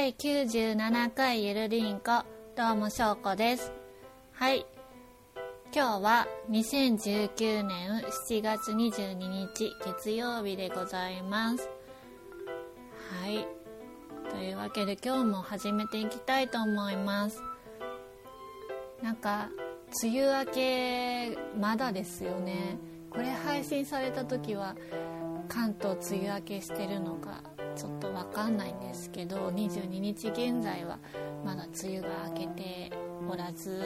第97回ゆるりんこどうもしょうこです。はい。今日は2019年7月22日月曜日でございます。はい。というわけで今日も始めていきたいと思います。なんか梅雨明けまだですよね。これ配信された時は関東梅雨明けしてるのかちょっと分かんないんですけど22日現在はまだ梅雨が明けておらず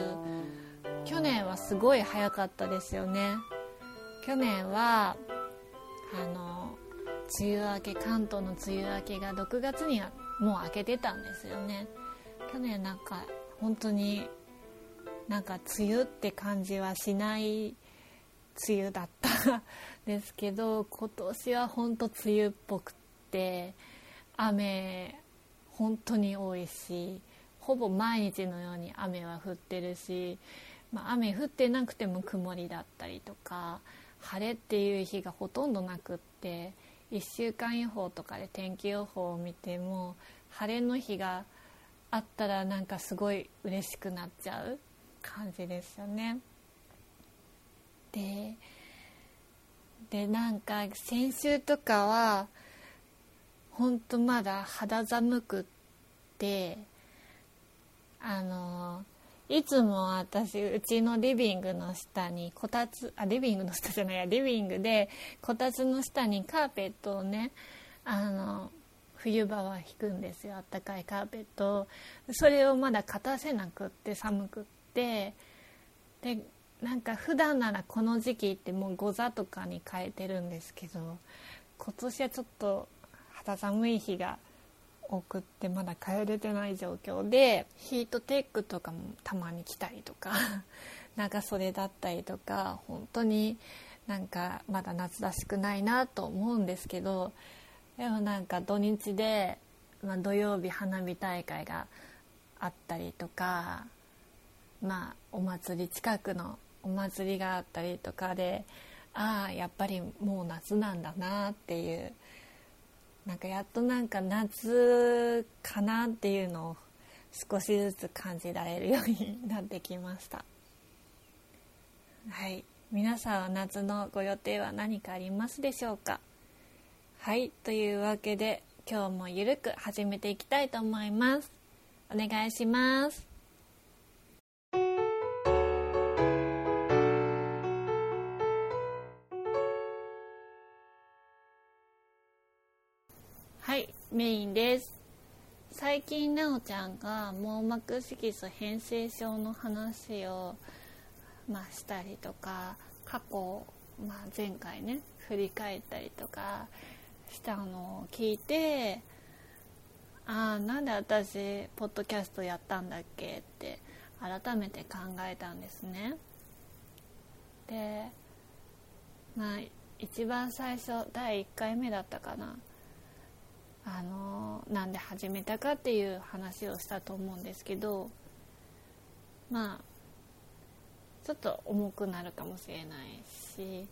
去年はすごい早かったですよね。去年はあの梅雨明け関東の梅雨明けが6月にはもう明けてたんですよね。去年なんか本当になんか梅雨って感じはしない梅雨だったですけど今年は本当梅雨っぽくて雨本当に多いしほぼ毎日のように雨は降ってるし、まあ、雨降ってなくても曇りだったりとか晴れっていう日がほとんどなくって1週間予報とかで天気予報を見ても晴れの日があったらなんかすごい嬉しくなっちゃう感じですよね。ででなんか先週とかはほんとまだ肌寒くってあのいつも私うちのリビングの下にこたつあリビングの下じゃないやリビングでこたつの下にカーペットをねあの冬場は引くんですよ。あったかいカーペットそれをまだ勝たせなくって寒くって。でなんか普段ならこの時期ってもうご座とかに変えてるんですけど今年はちょっと肌寒い日が多くってまだ帰れてない状況でヒートテックとかもたまに来たりとか 長袖だったりとか本当になんかまだ夏らしくないなと思うんですけどでもなんか土日で、まあ、土曜日花火大会があったりとかまあお祭り近くのお祭りがあったりとかでああやっぱりもう夏なんだなっていうなんかやっとなんか夏かなっていうのを少しずつ感じられるようになってきました。はい。皆さんは夏のご予定は何かありますでしょうか？はい。というわけで今日もゆるく始めていきたいと思います。お願いします。メインです。最近なおちゃんが網膜色素変性症の話を、まあ、したりとか過去、まあ、前回ね振り返ったりとかしたのを聞いてああなんで私ポッドキャストやったんだっけって改めて考えたんですね。でまあ一番最初第1回目だったかな。あのなんで始めたかっていう話をしたと思うんですけどまあちょっと重くなるかもしれないし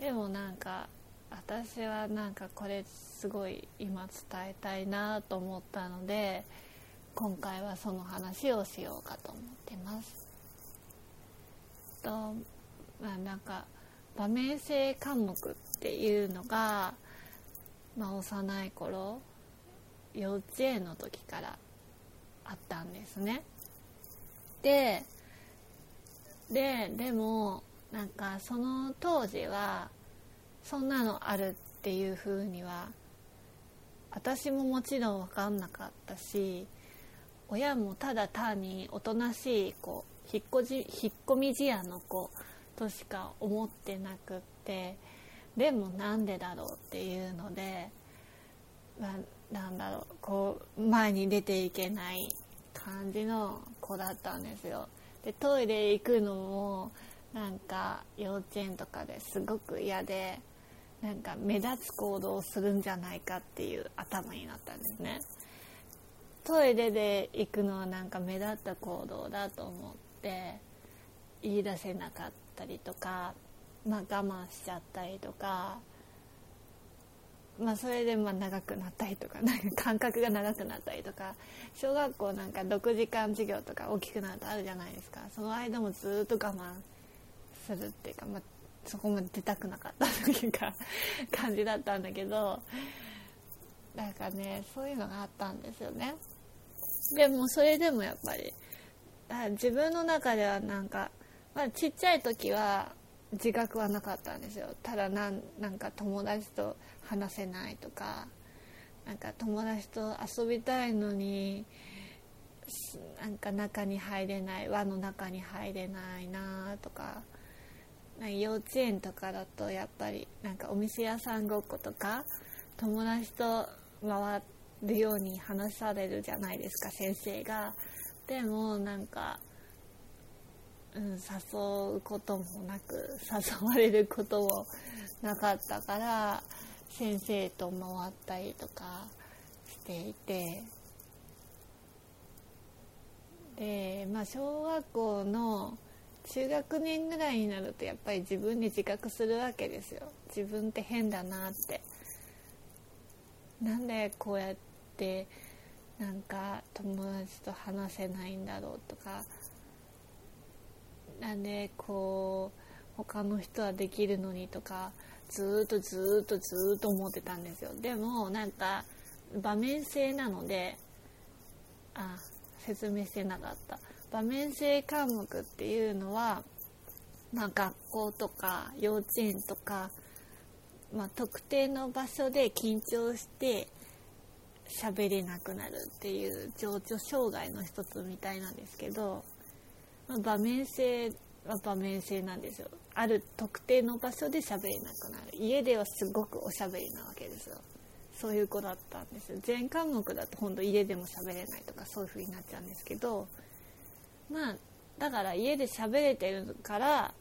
でもなんか私はなんかこれすごい今伝えたいなと思ったので今回はその話をしようかと思ってます。とまあなんか場面性科目っていうのがまあ、幼い頃幼稚園の時からあったんですね。でででもなんかその当時はそんなのあるっていう風には私ももちろん分かんなかったし親もただ単におとなしい子引っこじ引っ込み思案の子としか思ってなくってでもなんでだろうっていうのでななんだろうこう前に出ていけない感じの子だったんですよ。でトイレ行くのもなんか幼稚園とかですごく嫌でなんか目立つ行動をするんじゃないかっていう頭になったんですね。トイレで行くのはなんか目立った行動だと思って言い出せなかったりとかまあ、我慢しちゃったりとかまあ、それでま長くなったりとかなんか間隔が長くなったりとか小学校なんか6時間授業とか大きくなるとあるじゃないですか。その間もずっと我慢するっていうか、まあ、そこまで出たくなかったというか 感じだったんだけどなんかねそういうのがあったんですよね。でもそれでもやっぱり自分の中ではなんか、まあ、ちっちゃい時は自覚はなかったんですよただなんなんか友達と話せないとかなんか友達と遊びたいのになんか中に入れない輪の中に入れないなとかなんか幼稚園とかだとやっぱりなんかお店屋さんごっことか友達と回るように話されるじゃないですか先生が。でもなんか、うん、誘うこともなく誘われることもなかったから先生と回ったりとかしていて。でまあ小学校の中学年ぐらいになるとやっぱり自分に自覚するわけですよ。自分って変だなって。なんでこうやってなんか友達と話せないんだろうとかなんでこう他の人はできるのにとかずっとずっとずっと思ってたんですよ。でもなんか場面性なのであ説明してなかった。場面性科目っていうのは、まあ、学校とか幼稚園とか、まあ、特定の場所で緊張して喋れなくなるっていう情緒障害の一つみたいなんですけど、場面性は場面性なんですよ。ある特定の場所で喋れなくなる。家ではすごくおしゃべりなわけですよ。そういう子だったんですよ。全科目だと本当家でも喋れないとかそういう風になっちゃうんですけどまあだから家で喋れてるから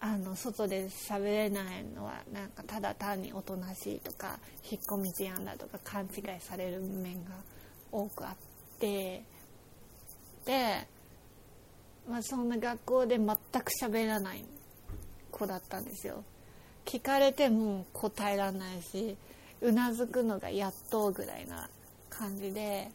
あの外で喋れないのはなんかただ単におとなしいとか引っ込み思案だとか勘違いされる面が多くあって。で、まあ、そんな学校で全く喋らない子だったんですよ。聞かれても答えられないしうなずくのがやっとぐらいな感じで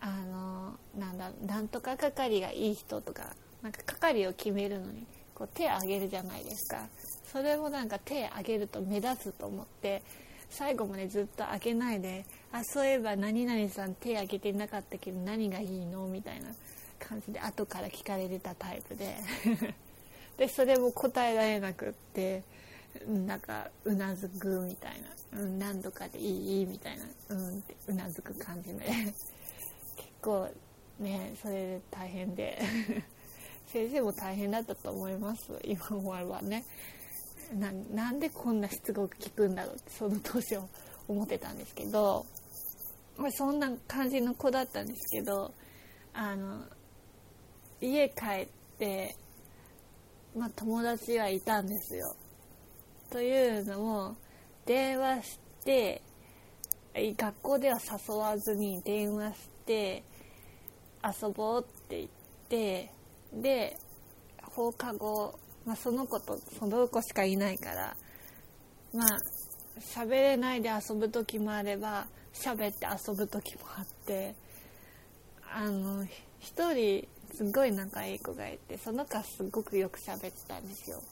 あのなんだなんとか係がいい人とかなんか係を決めるのにこう手挙げるじゃないですか。それもなんか手挙げると目立つと思って最後までずっと開けないであそういえば何々さん手挙げてなかったけど何がいいの？みたいな。感じで後から聞かれてたタイプで。でそれも答えられなくってなんかうなずくみたいな、うん、何度かでいい？みたいな。うんってうなずく感じで。結構ねそれで大変で。先生も大変だったと思います。今思えばね。なんでこんなしつこく聞くんだろうってその当初思ってたんですけど、まあ、そんな感じの子だったんですけどあの家帰って、まあ、友達はいたんですよ。というのも電話して学校では誘わずに電話して遊ぼうって言ってで放課後、まあ、その子とその子しかいないからまあ喋れないで遊ぶ時もあれば喋って遊ぶ時もあってあの一人すごい仲いい子がいてその子はすごくよく喋ってたんですよ。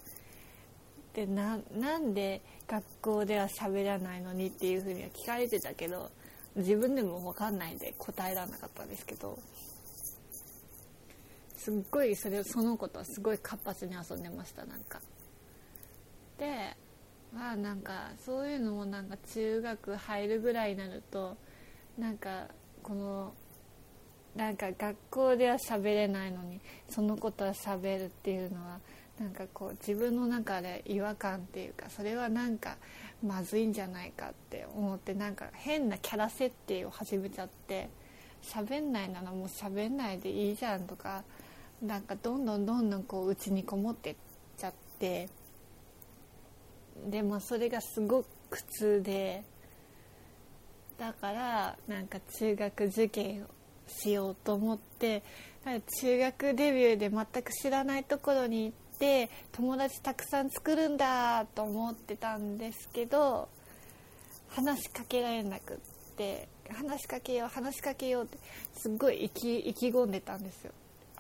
でななんで学校では喋らないのにっていうふうには聞かれてたけど自分でも分かんないんで答えられなかったんですけどすっごいそれその子とはすごい活発に遊んでましたなんか。でまあなんかそういうのもなんか中学入るぐらいになるとなんかこのなんか学校では喋れないのにその子とは喋るっていうのはなんかこう自分の中で違和感っていうかそれはなんかまずいんじゃないかって思ってなんか変なキャラ設定を始めちゃって喋んないならもう喋んないでいいじゃんとかなんかどんどんどんどんこう内にこもってっちゃってでもそれがすごく苦痛でだからなんか中学受験をしようと思って中学デビューで全く知らないところに行って友達たくさん作るんだと思ってたんですけど話しかけられなくって話しかけよう話しかけようってすっごい意気意気込んでたんですよ。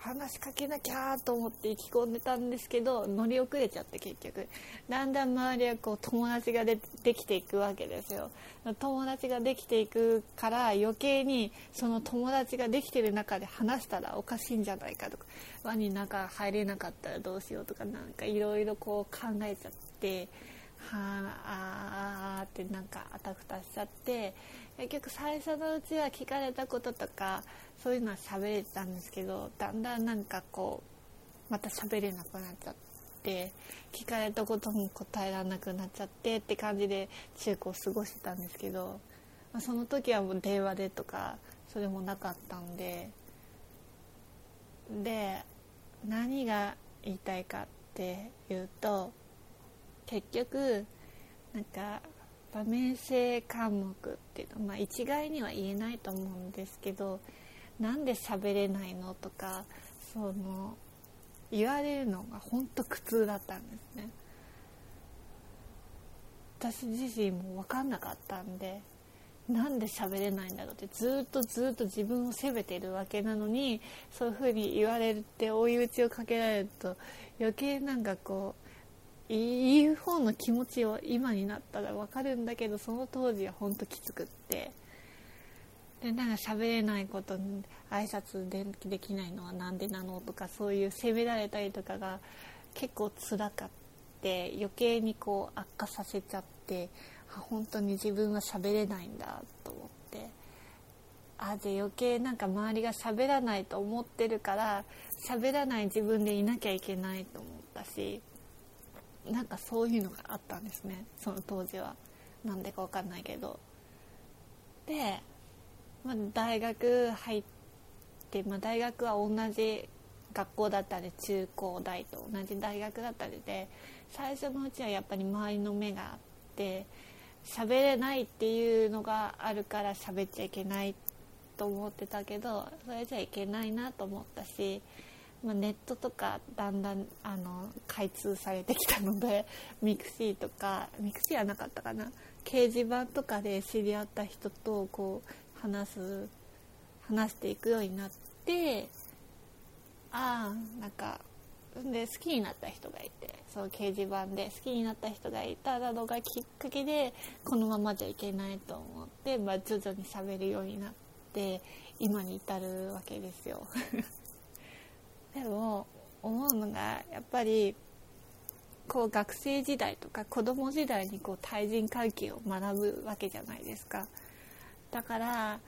話しかけなきゃと思って意気込んでたんですけど乗り遅れちゃって結局。だんだん周りはこう友達がでできていくわけですよ。友達ができていくから余計にその友達ができてる中で話したらおかしいんじゃないかとか。輪に中入れなかったらどうしようとかなんかいろいろこう考えちゃって。はああってなんかあたふたしちゃって結局最初のうちは聞かれたこととかそういうのは喋れてたんですけどだんだんなんかこうまた喋れなくなっちゃって聞かれたことも答えられなくなっちゃってって感じで中高を過ごしてたんですけど、まあ、その時はもう電話でとかそれもなかったんでで何が言いたいかっていうと結局なんか場面性科目っていうのは、まあ、一概には言えないと思うんですけどなんで喋れないのとかその言われるのが本当苦痛だったんですね。私自身も分かんなかったんでなんで喋れないんだろうってずっとずっと自分を責めてるわけなのにそういうふうに言われて追い打ちをかけられると余計なんかこう言う方の気持ちを今になったら分かるんだけどその当時は本当きつくって。でなんか喋れないことに挨拶でできないのは何でなのとかそういう責められたりとかが結構つらかって余計にこう悪化させちゃって本当に自分は喋れないんだと思って。あで余計なんか周りが喋らないと思ってるから喋らない自分でいなきゃいけないと思ったし。なんかそういうのがあったんですね。その当時は。なんでか分かんないけど。で、まあ、大学入って、まあ、大学は同じ学校だったり中高大と同じ大学だったりで最初のうちはやっぱり周りの目があって喋れないっていうのがあるから喋っちゃいけないと思ってたけどそれじゃいけないなと思ったしまあ、ネットとかだんだんあの開通されてきたので mixi とか mixi はなかったかな掲示板とかで知り合った人とこう話す話していくようになってああなんかで好きになった人がいてその掲示板で好きになった人がいたのがきっかけでこのままじゃいけないと思って、まあ、徐々にしゃべるようになって今に至るわけですよ。でも思うのがやっぱりこう学生時代とか子供時代にこう対人関係を学ぶわけじゃないですか。だから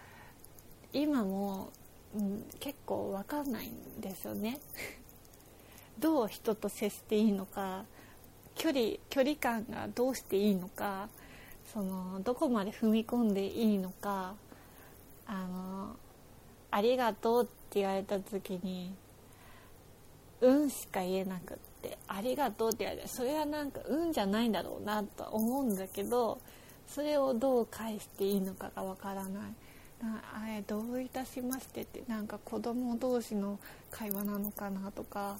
今も、うん、結構分かんないんですよね。どう人と接していいのか距離距離感がどうしていいのかそのどこまで踏み込んでいいのかあのありがとうって言われた時に運しか言えなくってありがとうって言われてそれはなんか運じゃないんだろうなとは思うんだけどそれをどう返していいのかがわからない。あれどういたしましてってなんか子供同士の会話なのかなとか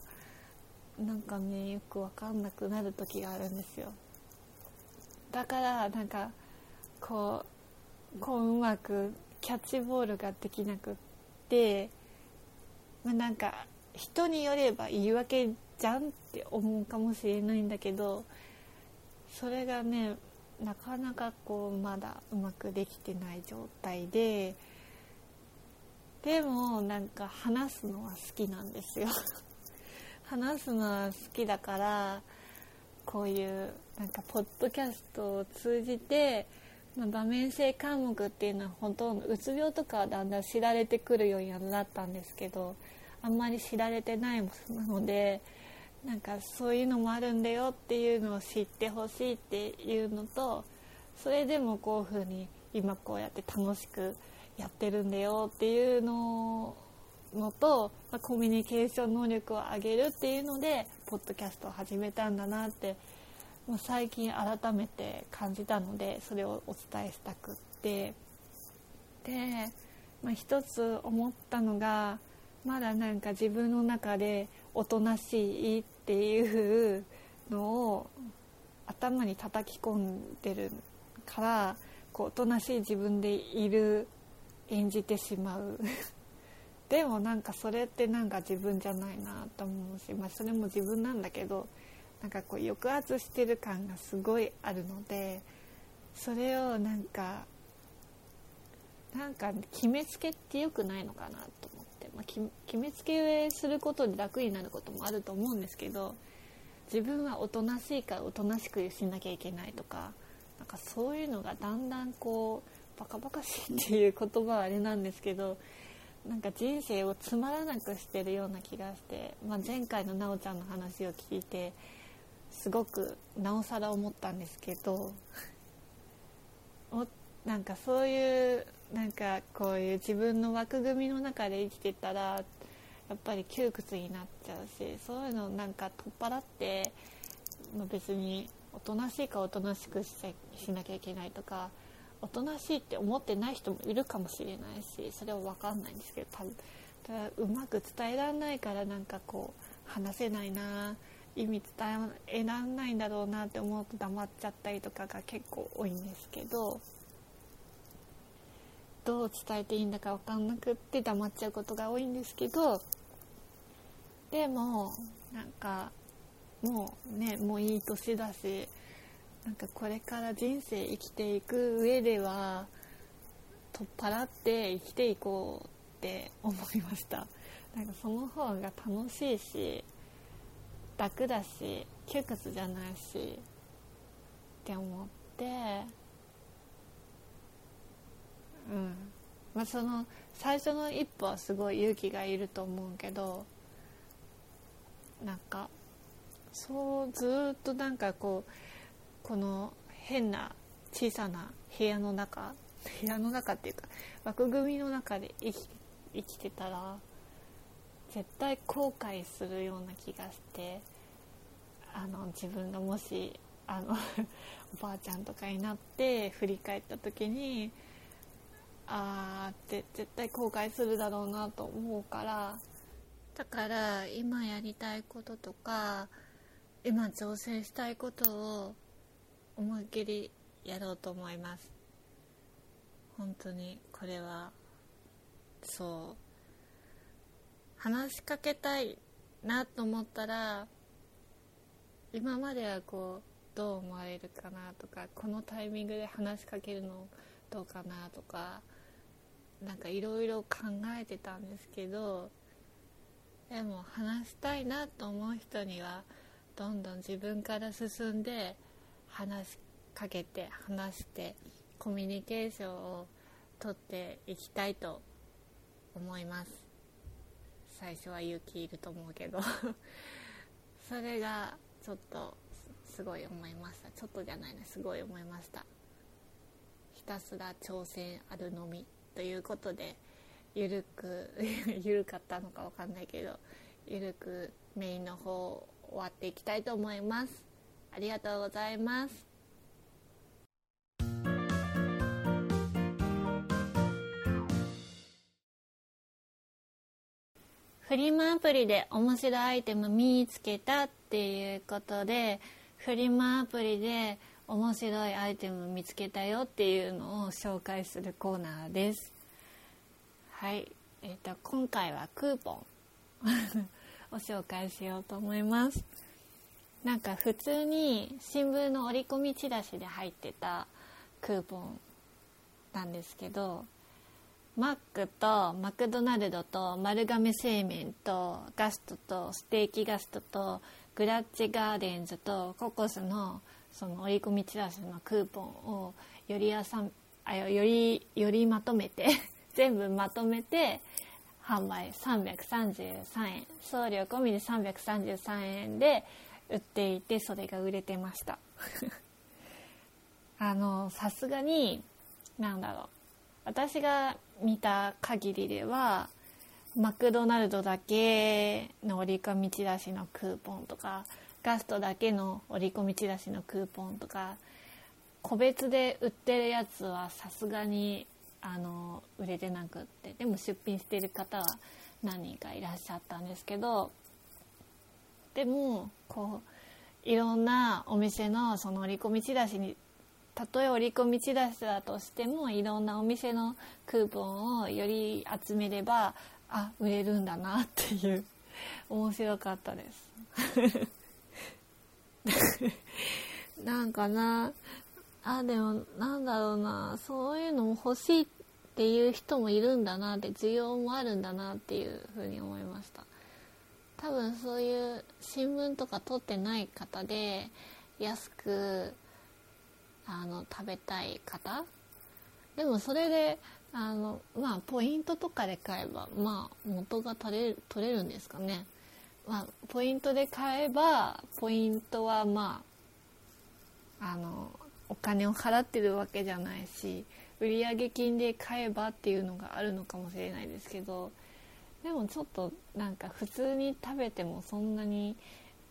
なんかねよく分かんなくなる時があるんですよ。だからなんかこうこううまくキャッチボールができなくって、まあ、なんか人によれば言い訳じゃんって思うかもしれないんだけどそれがねなかなかこうまだうまくできてない状態ででもなんか話すのは好きなんですよ。話すのは好きだからこういうなんかポッドキャストを通じて、まあ、場面性科目っていうのはほとんどうつ病とかはだんだん知られてくるようになったんですけどあんまり知られてないものなのでなんかそういうのもあるんだよっていうのを知ってほしいっていうのとそれでもこういうふうに今こうやって楽しくやってるんだよっていうののと、ま、コミュニケーション能力を上げるっていうのでポッドキャストを始めたんだなってもう最近改めて感じたのでそれをお伝えしたくって。で、まあ、一つ思ったのがまだなんか自分の中でおとなしいっていうのを頭に叩き込んでるからこうおとなしい自分でいる演じてしまう。でもなんかそれってなんか自分じゃないなと思うし、まあ、それも自分なんだけどなんかこう抑圧してる感がすごいあるのでそれをなんかなんか決めつけって良くないのかなと思、まあ、決めつけすることで楽になることもあると思うんですけど自分はおとなしいからおとなしくしなきゃいけないとかなんかそういうのがだんだんこうバカバカしいっていう言葉はあれなんですけどなんか人生をつまらなくしてるような気がして、まあ、前回のなおちゃんの話を聞いてすごくなおさら思ったんですけどおなんかそういうなんかこういう自分の枠組みの中で生きてたらやっぱり窮屈になっちゃうしそういうのなんか取っ払って、まあ、別におとなしいかおとなしくしなきゃいけないとかおとなしいって思ってない人もいるかもしれないしそれは分かんないんですけど多分ただうまく伝えられないからなんかこう話せないな意味伝えられないんだろうなって思うと黙っちゃったりとかが結構多いんですけどどう伝えていいんだか分かんなくって黙っちゃうことが多いんですけどでもなんかもうねもういい年だしなんかこれから人生生きていく上では取っ払って生きていこうって思いました。なんかその方が楽しいし楽だし窮屈じゃないしって思ってうん。まあその最初の一歩はすごい勇気がいると思うけどなんかそうずっとなんかこうこの変な小さな部屋の中部屋の中っていうか枠組みの中で生き生きてたら絶対後悔するような気がしてあの自分がもしあの おばあちゃんとかになって振り返った時にあーって絶対後悔するだろうなと思うから。だから今やりたいこととか今挑戦したいことを思いっきりやろうと思います。本当にこれはそう。話しかけたいなと思ったら今まではこうどう思われるかなとかこのタイミングで話しかけるのどうかなとかなんかいろいろ考えてたんですけどでも話したいなと思う人にはどんどん自分から進んで話しかけて話してコミュニケーションをとっていきたいと思います。最初は勇気いると思うけど。それがちょっとすごい思いました。ちょっとじゃないねすごい思いました。ひたすら挑戦あるのみ。ということでゆるく ゆるかったのか分かんないけどゆるくメインの方終わっていきたいと思います。ありがとうございます。フリマアプリで面白いアイテム見つけたっていうことでフリマアプリで面白いアイテム見つけたよっていうのを紹介するコーナーです。はい。えーと、今回はクーポン。を紹介しようと思います。なんか普通に新聞の折り込みチラシで入ってたクーポンなんですけどマックとマクドナルドと丸亀製麺とガストとステーキガストとグラッチガーデンズとココスのその折り込みチラシのクーポンをよりやさんあよりよりまとめて 全部まとめて販売333円。送料込みで333円で売っていてそれが売れてました。あのさすがになんだろう。私が見た限りではマクドナルドだけの折り込みチラシのクーポンとかガストだけの折り込みチラシのクーポンとか個別で売ってるやつはさすがにあの売れてなくってでも出品してる方は何人かいらっしゃったんですけどでもこういろんなお店のその折り込みチラシにたとえ折り込みチラシだとしてもいろんなお店のクーポンをより集めればあ売れるんだなっていう面白かったです。なんかなあでもなんだろうなそういうのも欲しいっていう人もいるんだなって需要もあるんだなっていうふうに思いました。多分そういう新聞とか取ってない方で安くあの食べたい方。でもそれであのまあポイントとかで買えばまあ元が取れる取れるんですかね。まあポイントで買えばポイントはまああのお金を払ってるわけじゃないし売上金で買えばっていうのがあるのかもしれないですけどでもちょっとなんか普通に食べてもそんなに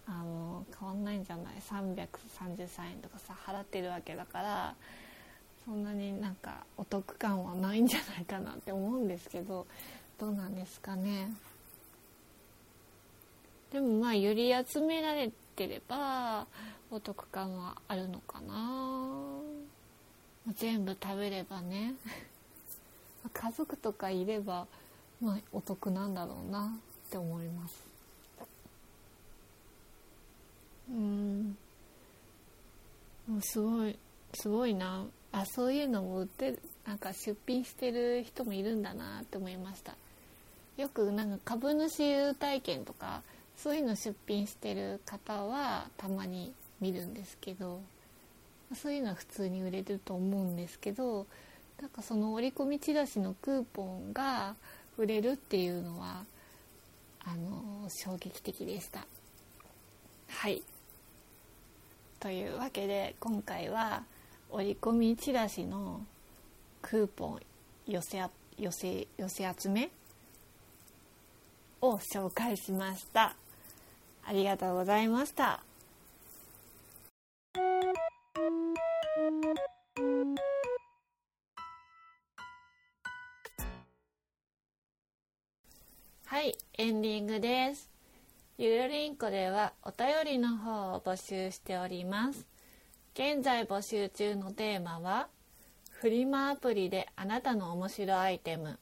あの変わんないんじゃない？333円とかさ払ってるわけだからそんなになんかお得感はないんじゃないかなって思うんですけどどうなんですかね？でもまあより集められてればお得感はあるのかな。全部食べればね。家族とかいればまあお得なんだろうなって思います。うん。もうすごいすごいな。あそういうのも売ってなんか出品してる人もいるんだなって思いました。よくなんか株主優待券とかそういうの出品してる方はたまに見るんですけどそういうのは普通に売れると思うんですけどなんかその折り込みチラシのクーポンが売れるっていうのはあの衝撃的でした。はい。というわけで今回は折り込みチラシのクーポン寄せ寄せ寄せ集めを紹介しましたありがとうございました。はいエンディングです。ゆるりんこではお便りの方を募集しております。現在募集中のテーマはフリマアプリであなたの面白いアイテム。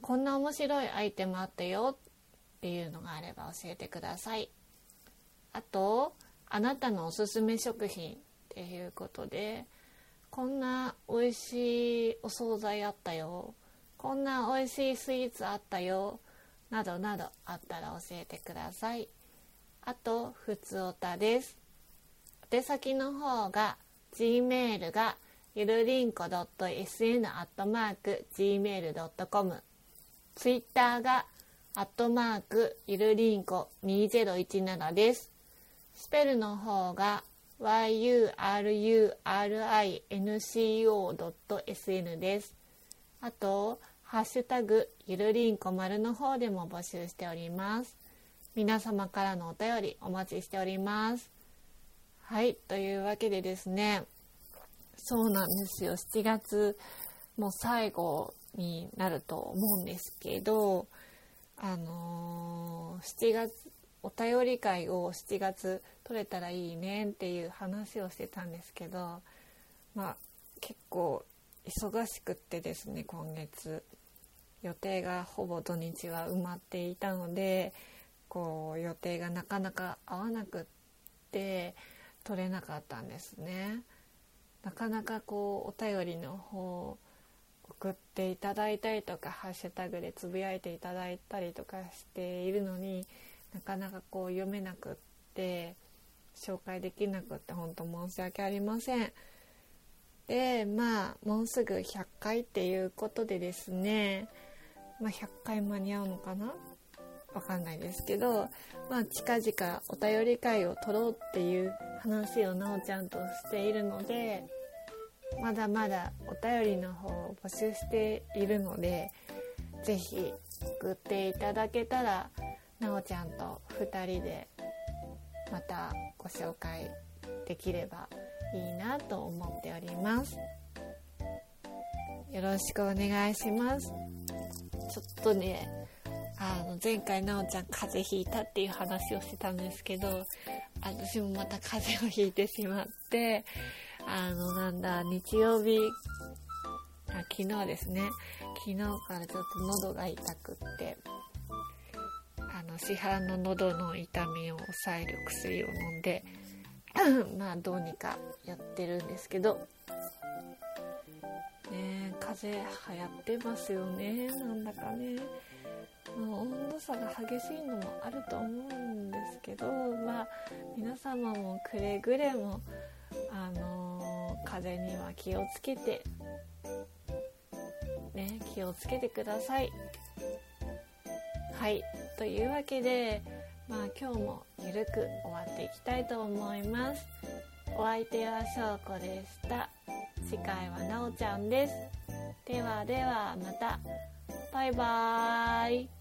こんな面白いアイテムあったよっていうのがあれば教えてください。あとあなたのおすすめ食品っていうことでこんな美味しいお惣菜あったよこんな美味しいスイーツあったよなどなどあったら教えてください。あとふつおたです。宛先の方が gmail がゆるりんこ .sn.gmail.com ツイッターがアットマークゆるりんこ2017です。スペルの方が yurinco.sn です。あとハッシュタグゆるりんこ丸の方でも募集しております。皆様からのお便りお待ちしております。はいというわけでですねそうなんですよ。7月もう最後になると思うんですけどあのー、7月お便り会を7月取れたらいいねっていう話をしてたんですけどまあ結構忙しくってですね今月予定がほぼ土日は埋まっていたのでこう予定がなかなか合わなくって取れなかったんですね。なかなかこうお便りの方送っていただいたりとかハッシュタグでつぶやいていただいたりとかしているのになかなかこう読めなくって紹介できなくって本当申し訳ありません。でまあもうすぐ100回っていうことでですね、まあ、100回間に合うのかな？わかんないですけど、まあ、近々お便り会を取ろうっていう話をなおちゃんとしているのでまだまだお便りの方を募集しているので是非送っていただけたらなおちゃんと2人でまたご紹介できればいいなと思っております。よろしくお願いします。ちょっとねあの前回なおちゃん風邪ひいたっていう話をしてたんですけど私もまた風邪をひいてしまってあのなんだ日曜日。あ昨日ですね。昨日からちょっと喉が痛くって。あの市販の喉の痛みを抑える薬を飲んで まあどうにかやってるんですけど。ね風邪流行ってますよね。なんだかね。もう温度差が激しいのもあると思うんですけど。まあ皆様もくれぐれもあのー、風邪には気をつけて。ね気をつけてください。はい。というわけでまあ今日もゆるく終わっていきたいと思います。お相手はしょうこでした。次回はなおちゃんです。ではではまた。バイバーイ。